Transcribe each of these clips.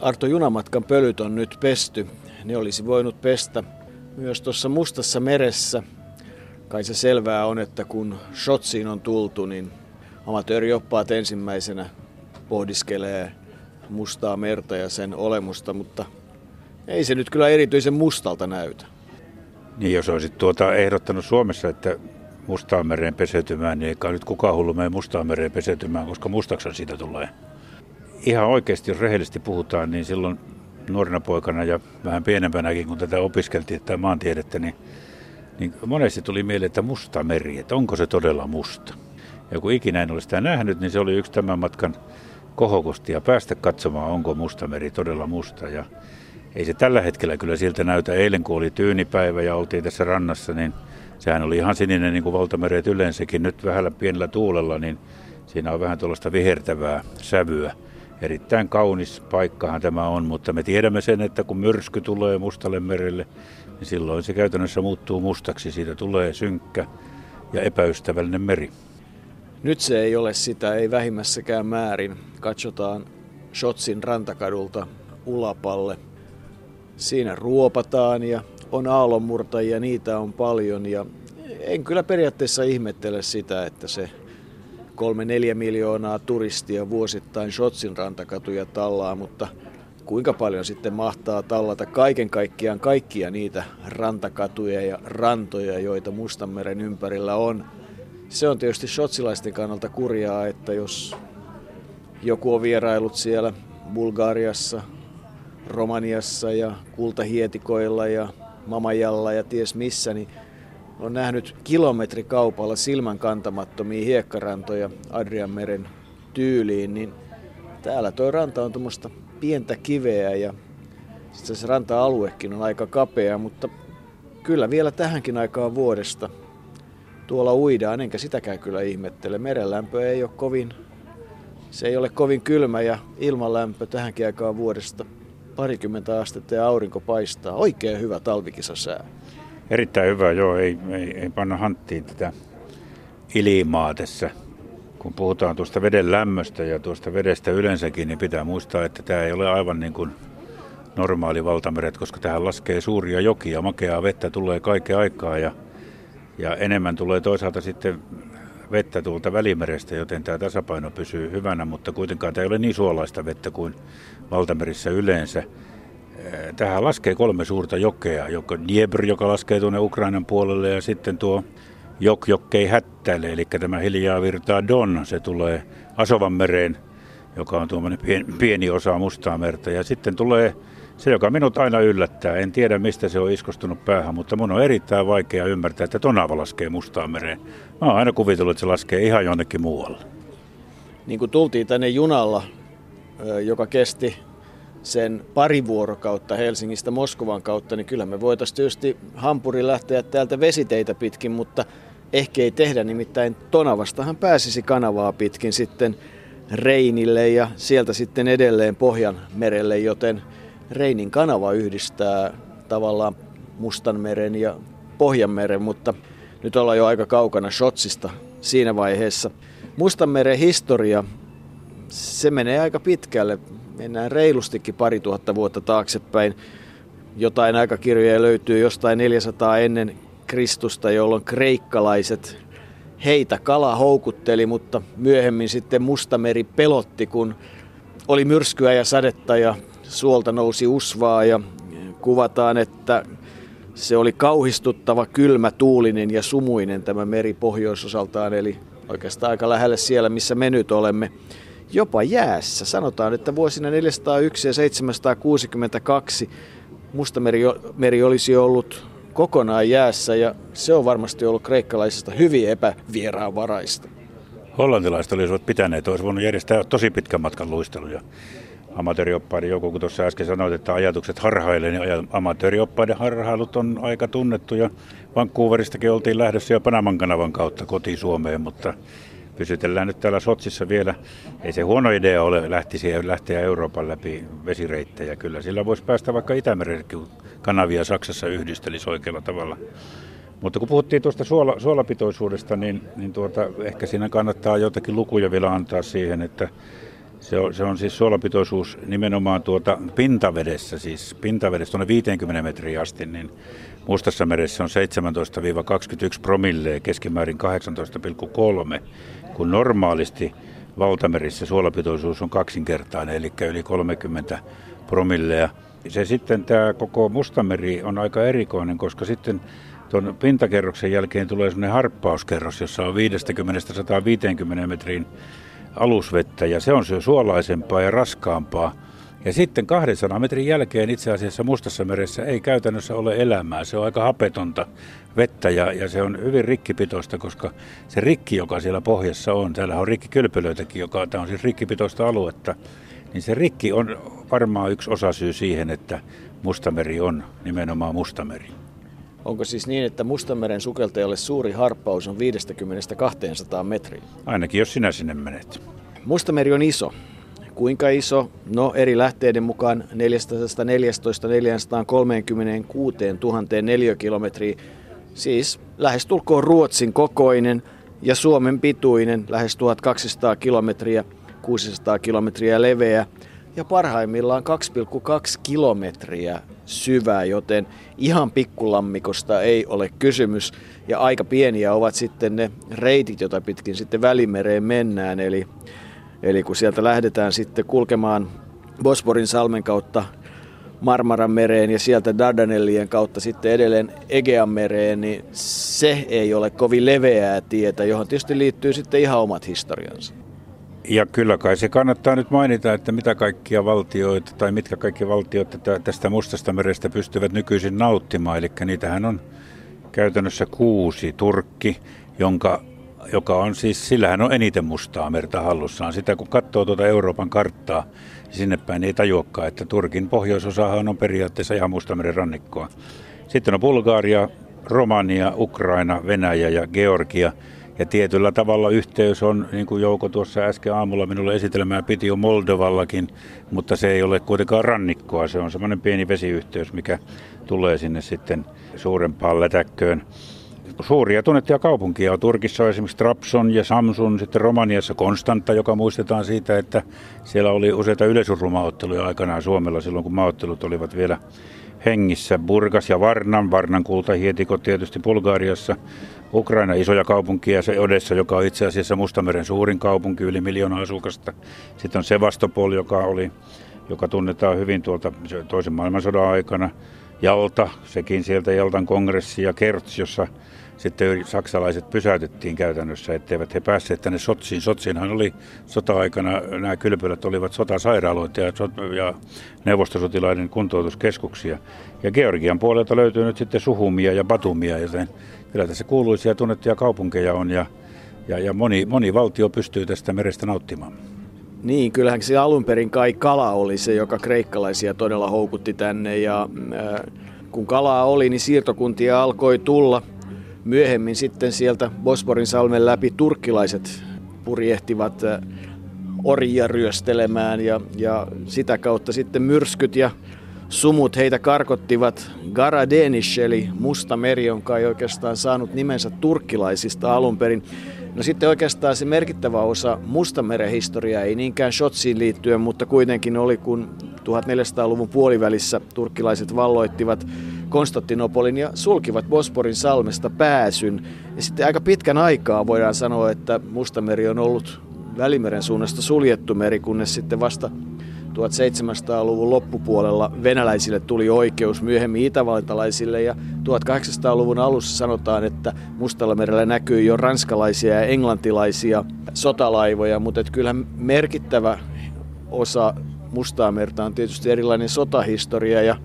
Arto Junamatkan pölyt on nyt pesty. Ne olisi voinut pestä myös tuossa Mustassa meressä. Kai se selvää on, että kun shotsiin on tultu, niin amatöörioppaat ensimmäisenä pohdiskelee mustaa merta ja sen olemusta, mutta ei se nyt kyllä erityisen mustalta näytä. Niin jos olisit tuota ehdottanut Suomessa, että Mustaan mereen peseytymään, niin eikä nyt kukaan hullu mene Mustaan mereen peseytymään, koska mustaksa siitä tulee. Ihan oikeasti, jos rehellisesti puhutaan, niin silloin nuorena poikana ja vähän pienempänäkin, kun tätä opiskeltiin, tämä maantiedettä, niin, niin monesti tuli mieleen, että musta meri, että onko se todella musta. Ja kun ikinä en ole sitä nähnyt, niin se oli yksi tämän matkan kohokosti ja päästä katsomaan, onko Mustameri todella musta. Ja ei se tällä hetkellä kyllä siltä näytä. Eilen kun oli tyynipäivä ja oltiin tässä rannassa, niin sehän oli ihan sininen niin kuin valtameret yleensäkin. Nyt vähällä pienellä tuulella, niin siinä on vähän tuollaista vihertävää sävyä. Erittäin kaunis paikkahan tämä on, mutta me tiedämme sen, että kun myrsky tulee mustalle merelle, niin silloin se käytännössä muuttuu mustaksi. Siitä tulee synkkä ja epäystävällinen meri. Nyt se ei ole sitä, ei vähimmässäkään määrin. Katsotaan Shotsin rantakadulta Ulapalle. Siinä ruopataan ja on aallonmurtajia, niitä on paljon ja en kyllä periaatteessa ihmettele sitä, että se kolme neljä miljoonaa turistia vuosittain Shotsin rantakatuja tallaa, mutta kuinka paljon sitten mahtaa tallata kaiken kaikkiaan kaikkia niitä rantakatuja ja rantoja, joita Mustanmeren ympärillä on – se on tietysti shotsilaisten kannalta kurjaa, että jos joku on vierailut siellä Bulgariassa, Romaniassa ja kultahietikoilla ja Mamajalla ja ties missä, niin on nähnyt kilometrikaupalla silmän kantamattomia hiekkarantoja Adrianmeren tyyliin, niin täällä tuo ranta on tuommoista pientä kiveä ja se ranta-aluekin on aika kapea, mutta kyllä vielä tähänkin aikaan vuodesta – tuolla uidaan, enkä sitäkään kyllä ihmettele. Merenlämpö ei ole kovin, se ei ole kovin kylmä ja ilmanlämpö tähänkin aikaan vuodesta parikymmentä astetta ja aurinko paistaa. Oikein hyvä talvikisasää. Erittäin hyvä, joo. Ei, ei, ei panna hanttiin tätä ilmaa tässä. Kun puhutaan tuosta veden lämmöstä ja tuosta vedestä yleensäkin, niin pitää muistaa, että tämä ei ole aivan niin kuin normaali valtameret, koska tähän laskee suuria jokia, makeaa vettä tulee kaiken aikaa ja ja enemmän tulee toisaalta sitten vettä tuolta välimerestä, joten tämä tasapaino pysyy hyvänä, mutta kuitenkaan tämä ei ole niin suolaista vettä kuin valtamerissä yleensä. Tähän laskee kolme suurta jokea, joko Dniepr, joka laskee tuonne Ukrainan puolelle, ja sitten tuo jok jokkei hättäile, eli tämä hiljaa virtaa Don, se tulee Asovan mereen, joka on tuommoinen pieni osa Mustaa merta, ja sitten tulee se, joka minut aina yllättää. En tiedä, mistä se on iskostunut päähän, mutta mun on erittäin vaikea ymmärtää, että Tonava laskee Mustaan mereen. Mä oon aina kuvitellut, että se laskee ihan jonnekin muualle. Niin kuin tultiin tänne junalla, joka kesti sen pari vuorokautta Helsingistä Moskovan kautta, niin kyllä me voitaisiin tietysti Hampuri lähteä täältä vesiteitä pitkin, mutta ehkä ei tehdä, nimittäin Tonavastahan pääsisi kanavaa pitkin sitten Reinille ja sieltä sitten edelleen Pohjanmerelle, joten Reinin kanava yhdistää tavallaan Mustanmeren ja Pohjanmeren, mutta nyt ollaan jo aika kaukana Shotsista siinä vaiheessa. Mustanmeren historia, se menee aika pitkälle. Mennään reilustikin pari tuhatta vuotta taaksepäin. Jotain aikakirjoja löytyy jostain 400 ennen Kristusta, jolloin kreikkalaiset heitä kala houkutteli, mutta myöhemmin sitten Mustameri pelotti, kun oli myrskyä ja sadetta ja suolta nousi usvaa ja kuvataan, että se oli kauhistuttava, kylmä, tuulinen ja sumuinen tämä meri pohjoisosaltaan, eli oikeastaan aika lähelle siellä, missä me nyt olemme. Jopa jäässä. Sanotaan, että vuosina 401 ja 762 Mustameri meri olisi ollut kokonaan jäässä ja se on varmasti ollut kreikkalaisista hyvin epävieraanvaraista. Hollantilaiset olisivat pitäneet, olisi voinut järjestää tosi pitkän matkan luisteluja amatöörioppaiden joku, kun tuossa äsken sanoit, että ajatukset harhailee, niin amatöörioppaiden harhailut on aika tunnettu ja Vancouveristakin oltiin lähdössä jo Panaman kanavan kautta koti Suomeen, mutta pysytellään nyt täällä Sotsissa vielä. Ei se huono idea ole lähtisi, lähteä Euroopan läpi vesireittejä. Kyllä sillä voisi päästä vaikka Itämeren kanavia Saksassa yhdistelisi oikealla tavalla. Mutta kun puhuttiin tuosta suola, suolapitoisuudesta, niin, niin tuota, ehkä siinä kannattaa jotakin lukuja vielä antaa siihen, että Se on, se on siis suolapitoisuus nimenomaan tuota pintavedessä, siis pintavedessä tuonne 50 metriä asti, niin Mustassa meressä on 17-21 promille keskimäärin 18,3, kun normaalisti valtamerissä suolapitoisuus on kaksinkertainen, eli yli 30 promilleja. Se sitten tämä koko Mustameri on aika erikoinen, koska sitten tuon pintakerroksen jälkeen tulee sellainen harppauskerros, jossa on 50-150 metrin alusvettä ja se on se suolaisempaa ja raskaampaa. Ja sitten 200 metrin jälkeen itse asiassa Mustassa meressä ei käytännössä ole elämää. Se on aika hapetonta vettä ja, ja se on hyvin rikkipitoista, koska se rikki, joka siellä pohjassa on, täällä on rikkikylpylöitäkin, joka tämä on siis rikkipitoista aluetta, niin se rikki on varmaan yksi osasyy siihen, että Mustameri on nimenomaan Mustameri. Onko siis niin, että Mustameren sukeltajalle suuri harppaus on 50-200 metriä? Ainakin jos sinä sinne menet. Mustameri on iso. Kuinka iso? No eri lähteiden mukaan 414 436 000 neliökilometriä, siis lähestulkoon Ruotsin kokoinen ja Suomen pituinen, lähes 1200 kilometriä, 600 kilometriä leveä ja parhaimmillaan 2,2 kilometriä syvää, joten ihan pikkulammikosta ei ole kysymys. Ja aika pieniä ovat sitten ne reitit, joita pitkin sitten Välimereen mennään. Eli, eli kun sieltä lähdetään sitten kulkemaan Bosporin salmen kautta Marmaran mereen ja sieltä Dardanellien kautta sitten edelleen Egean mereen, niin se ei ole kovin leveää tietä, johon tietysti liittyy sitten ihan omat historiansa. Ja kyllä kai se kannattaa nyt mainita, että mitä kaikkia valtioita tai mitkä kaikki valtiot tästä Mustasta merestä pystyvät nykyisin nauttimaan. Eli niitähän on käytännössä kuusi. Turkki, jonka, joka on siis, sillähän on eniten mustaa merta hallussaan. Sitä kun katsoo tuota Euroopan karttaa, niin sinne päin ei tajuakaan, että Turkin pohjoisosahan on periaatteessa ihan Mustameren rannikkoa. Sitten on Bulgaria, Romania, Ukraina, Venäjä ja Georgia – ja tietyllä tavalla yhteys on, niin kuin Jouko tuossa äsken aamulla minulle esitelmään piti jo Moldovallakin, mutta se ei ole kuitenkaan rannikkoa. Se on semmoinen pieni vesiyhteys, mikä tulee sinne sitten suurempaan lätäkköön. Suuria tunnettuja kaupunkia on. Turkissa on esimerkiksi Trabzon ja Samsun, sitten Romaniassa Konstanta, joka muistetaan siitä, että siellä oli useita yleisurheilumaotteluja aikanaan Suomella silloin, kun maaottelut olivat vielä hengissä. Burgas ja Varnan, Varnan kultahietikot tietysti Bulgariassa. Ukraina isoja kaupunkia, se Odessa, joka on itse asiassa Mustameren suurin kaupunki, yli miljoona asukasta. Sitten on Sevastopol, joka, oli, joka tunnetaan hyvin tuolta toisen maailmansodan aikana. Jalta, sekin sieltä Jaltan kongressi ja Kerts, jossa sitten saksalaiset pysäytettiin käytännössä, etteivät he päässeet tänne Sotsiin. Sotsiinhan oli sota-aikana, nämä kylpylät olivat sotasairaaloita ja, ja neuvostosotilaiden kuntoutuskeskuksia. Ja Georgian puolelta löytyy nyt sitten Suhumia ja Batumia, joten kyllä tässä kuuluisia tunnettuja kaupunkeja on ja, ja, ja moni, moni valtio pystyy tästä merestä nauttimaan. Niin, kyllähän se alun perin kai kala oli se, joka kreikkalaisia todella houkutti tänne ja äh, kun kalaa oli, niin siirtokuntia alkoi tulla. Myöhemmin sitten sieltä Bosporin salmen läpi turkkilaiset purjehtivat äh, orjia ryöstelemään ja, ja sitä kautta sitten myrskyt ja Sumut heitä karkottivat Garadenish, eli Musta meri, jonka ei oikeastaan saanut nimensä turkkilaisista alun perin. No sitten oikeastaan se merkittävä osa Mustameren historiaa ei niinkään Shotsiin liittyen, mutta kuitenkin oli, kun 1400-luvun puolivälissä turkkilaiset valloittivat Konstantinopolin ja sulkivat Bosporin salmesta pääsyn. Ja sitten aika pitkän aikaa voidaan sanoa, että Mustameri on ollut Välimeren suunnasta suljettu meri, kunnes sitten vasta 1700-luvun loppupuolella venäläisille tuli oikeus, myöhemmin itävaltalaisille ja 1800-luvun alussa sanotaan, että Mustalla merellä näkyy jo ranskalaisia ja englantilaisia sotalaivoja, mutta et kyllähän merkittävä osa Mustaa merta on tietysti erilainen sotahistoria ja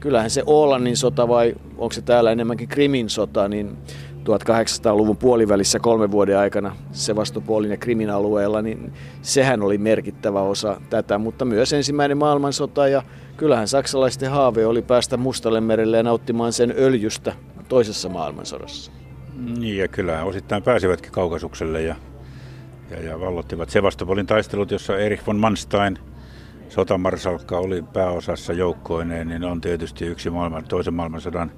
kyllähän se Oolannin sota vai onko se täällä enemmänkin Krimin sota, niin 1800-luvun puolivälissä kolmen vuoden aikana Sevastopolin ja Krimin alueella, niin sehän oli merkittävä osa tätä, mutta myös ensimmäinen maailmansota ja kyllähän saksalaisten haave oli päästä Mustalle merelle ja nauttimaan sen öljystä toisessa maailmansodassa. Niin ja kyllä osittain pääsivätkin kaukasukselle ja, ja, ja vallottivat Sevastopolin taistelut, jossa Erich von Manstein sotamarsalkka oli pääosassa joukkoineen, niin on tietysti yksi maailman, toisen maailmansodan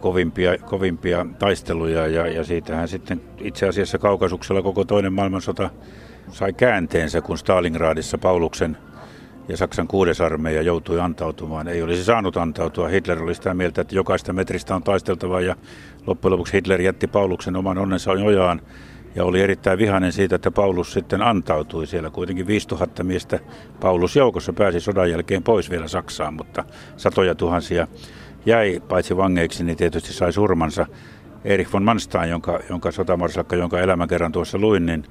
kovimpia, kovimpia taisteluja ja, ja siitähän sitten itse asiassa kaukasuksella koko toinen maailmansota sai käänteensä, kun Stalingradissa Pauluksen ja Saksan kuudes armeija joutui antautumaan. Ei olisi saanut antautua. Hitler oli sitä mieltä, että jokaista metristä on taisteltava ja loppujen lopuksi Hitler jätti Pauluksen oman onnensa ojaan ja oli erittäin vihainen siitä, että Paulus sitten antautui. Siellä kuitenkin 5000 miestä Paulus joukossa pääsi sodan jälkeen pois vielä Saksaan, mutta satoja tuhansia jäi paitsi vangeiksi, niin tietysti sai surmansa. Erich von Manstein, jonka, jonka sotamarsakka, jonka elämän kerran tuossa luin, niin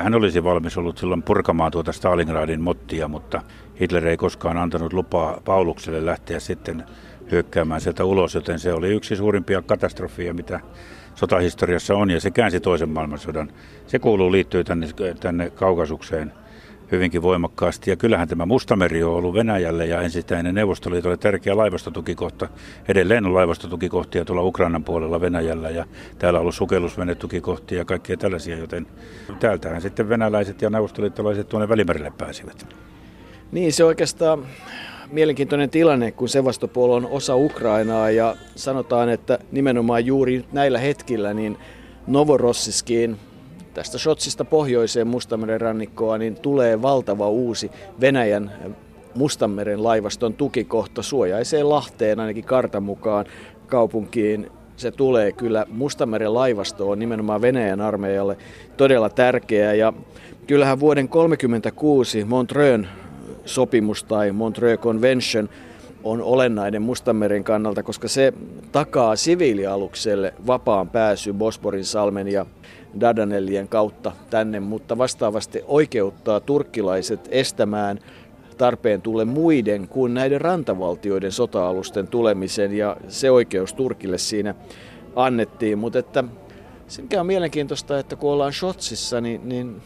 hän olisi valmis ollut silloin purkamaan tuota Stalingradin mottia, mutta Hitler ei koskaan antanut lupaa Paulukselle lähteä sitten hyökkäämään sieltä ulos, joten se oli yksi suurimpia katastrofia, mitä sotahistoriassa on, ja se käänsi toisen maailmansodan. Se kuuluu liittyy tänne, tänne Kaukasukseen hyvinkin voimakkaasti. Ja kyllähän tämä Mustameri on ollut Venäjälle ja ensin ennen Neuvostoliitolle tärkeä laivastotukikohta. Edelleen on laivastotukikohtia tuolla Ukrainan puolella Venäjällä ja täällä on ollut sukellusvenetukikohtia ja kaikkia tällaisia, joten täältähän sitten venäläiset ja neuvostoliittolaiset tuonne Välimerelle pääsivät. Niin, se oikeastaan mielenkiintoinen tilanne, kun Sevastopol on osa Ukrainaa ja sanotaan, että nimenomaan juuri näillä hetkillä niin Novorossiskiin tästä Shotsista pohjoiseen Mustameren rannikkoa, niin tulee valtava uusi Venäjän Mustanmeren laivaston tukikohta suojaiseen Lahteen ainakin kartan mukaan kaupunkiin. Se tulee kyllä Mustameren laivasto on nimenomaan Venäjän armeijalle todella tärkeä ja kyllähän vuoden 1936 Montreux sopimus tai Montreux Convention on olennainen Mustanmeren kannalta, koska se takaa siviilialukselle vapaan pääsy Bosporin salmen ja Dardanellien kautta tänne, mutta vastaavasti oikeuttaa turkkilaiset estämään tarpeen tulle muiden kuin näiden rantavaltioiden sota-alusten tulemisen ja se oikeus Turkille siinä annettiin, mutta että se mikä on mielenkiintoista, että kun ollaan Shotsissa, niin, niin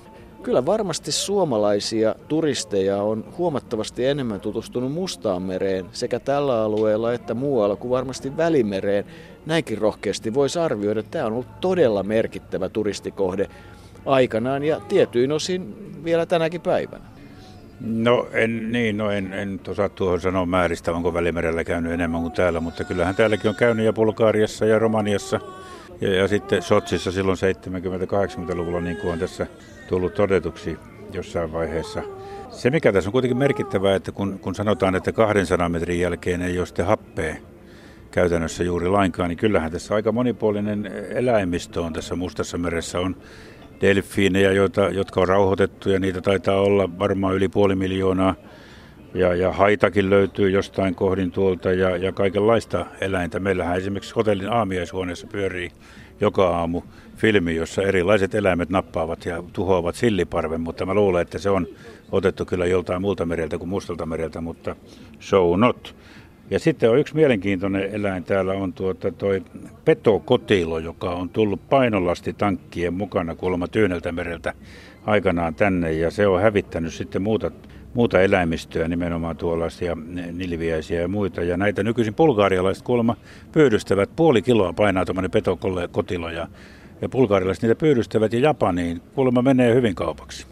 kyllä varmasti suomalaisia turisteja on huomattavasti enemmän tutustunut Mustaanmereen sekä tällä alueella että muualla kuin varmasti Välimereen näinkin rohkeasti voisi arvioida, että tämä on ollut todella merkittävä turistikohde aikanaan ja tietyin osin vielä tänäkin päivänä. No en, niin, no en, en osaa tuohon sanoa määristä, onko Välimerellä käynyt enemmän kuin täällä, mutta kyllähän täälläkin on käynyt ja Bulgaariassa ja Romaniassa ja, ja sitten Sotsissa silloin 70-80-luvulla, niin kuin on tässä tullut todetuksi jossain vaiheessa. Se mikä tässä on kuitenkin merkittävää, että kun, kun sanotaan, että 200 metrin jälkeen ei ole sitten happea, käytännössä juuri lainkaan, niin kyllähän tässä aika monipuolinen eläimistö on tässä Mustassa meressä. On delfiinejä, joita, jotka on rauhoitettu ja niitä taitaa olla varmaan yli puoli miljoonaa. Ja, ja haitakin löytyy jostain kohdin tuolta ja, ja kaikenlaista eläintä. Meillähän esimerkiksi hotellin aamiaishuoneessa pyörii joka aamu filmi, jossa erilaiset eläimet nappaavat ja tuhoavat silliparven, mutta mä luulen, että se on otettu kyllä joltain muulta mereltä kuin mustalta mereltä, mutta show not. Ja sitten on yksi mielenkiintoinen eläin täällä on tuota toi petokotilo, joka on tullut painolasti tankkien mukana kuulemma Tyyneltä mereltä aikanaan tänne ja se on hävittänyt sitten muuta, muuta eläimistöä, nimenomaan tuollaisia nilviäisiä ja muita. Ja näitä nykyisin bulgaarialaiset kuulemma pyydystävät, puoli kiloa painaa tuommoinen petokotilo ja, ja bulgaarilaiset niitä pyydystävät ja Japaniin kuulemma menee hyvin kaupaksi.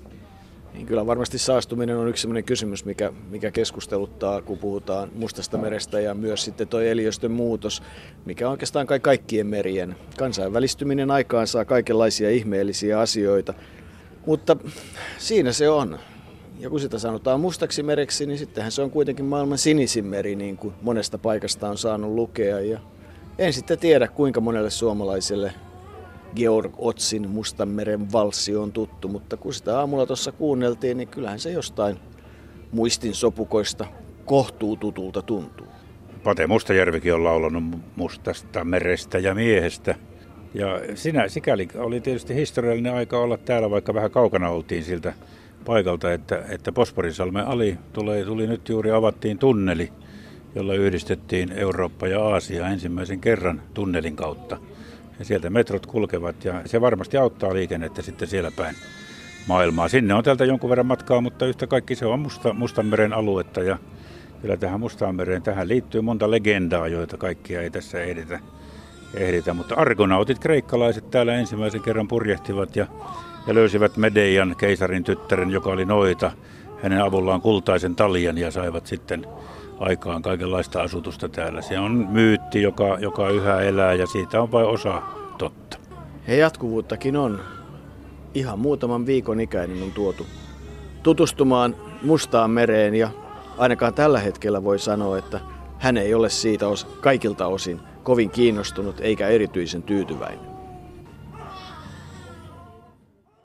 Niin kyllä varmasti saastuminen on yksi sellainen kysymys, mikä, mikä keskusteluttaa, kun puhutaan Mustasta merestä ja myös sitten tuo eliöstön muutos, mikä on oikeastaan kai kaikkien merien. Kansainvälistyminen aikaan saa kaikenlaisia ihmeellisiä asioita, mutta siinä se on. Ja kun sitä sanotaan mustaksi mereksi, niin sittenhän se on kuitenkin maailman sinisin meri, niin kuin monesta paikasta on saanut lukea. Ja en sitten tiedä, kuinka monelle suomalaiselle Georg Otsin Mustanmeren valssi on tuttu, mutta kun sitä aamulla tuossa kuunneltiin, niin kyllähän se jostain muistin sopukoista kohtuu tutulta tuntuu. Pate Mustajärvikin on laulanut mustasta merestä ja miehestä. Ja sinä sikäli oli tietysti historiallinen aika olla täällä, vaikka vähän kaukana oltiin siltä paikalta, että, että Posporisalmen ali tuli, tuli nyt juuri avattiin tunneli, jolla yhdistettiin Eurooppa ja Aasia ensimmäisen kerran tunnelin kautta. Ja sieltä metrot kulkevat ja se varmasti auttaa liikennettä sitten siellä päin maailmaa. Sinne on täältä jonkun verran matkaa, mutta yhtä kaikki se on Musta, Mustanmeren aluetta ja kyllä tähän Mustanmereen tähän liittyy monta legendaa, joita kaikkia ei tässä ehditä. ehditä. Mutta argonautit, kreikkalaiset täällä ensimmäisen kerran purjehtivat ja, ja löysivät Medeian keisarin tyttären, joka oli noita. Hänen avullaan kultaisen taljan ja saivat sitten aikaan kaikenlaista asutusta täällä. Se on myytti, joka, joka yhä elää ja siitä on vain osa totta. Ja jatkuvuuttakin on. ihan muutaman viikon ikäinen on tuotu tutustumaan Mustaan mereen ja ainakaan tällä hetkellä voi sanoa, että hän ei ole siitä os- kaikilta osin kovin kiinnostunut eikä erityisen tyytyväinen.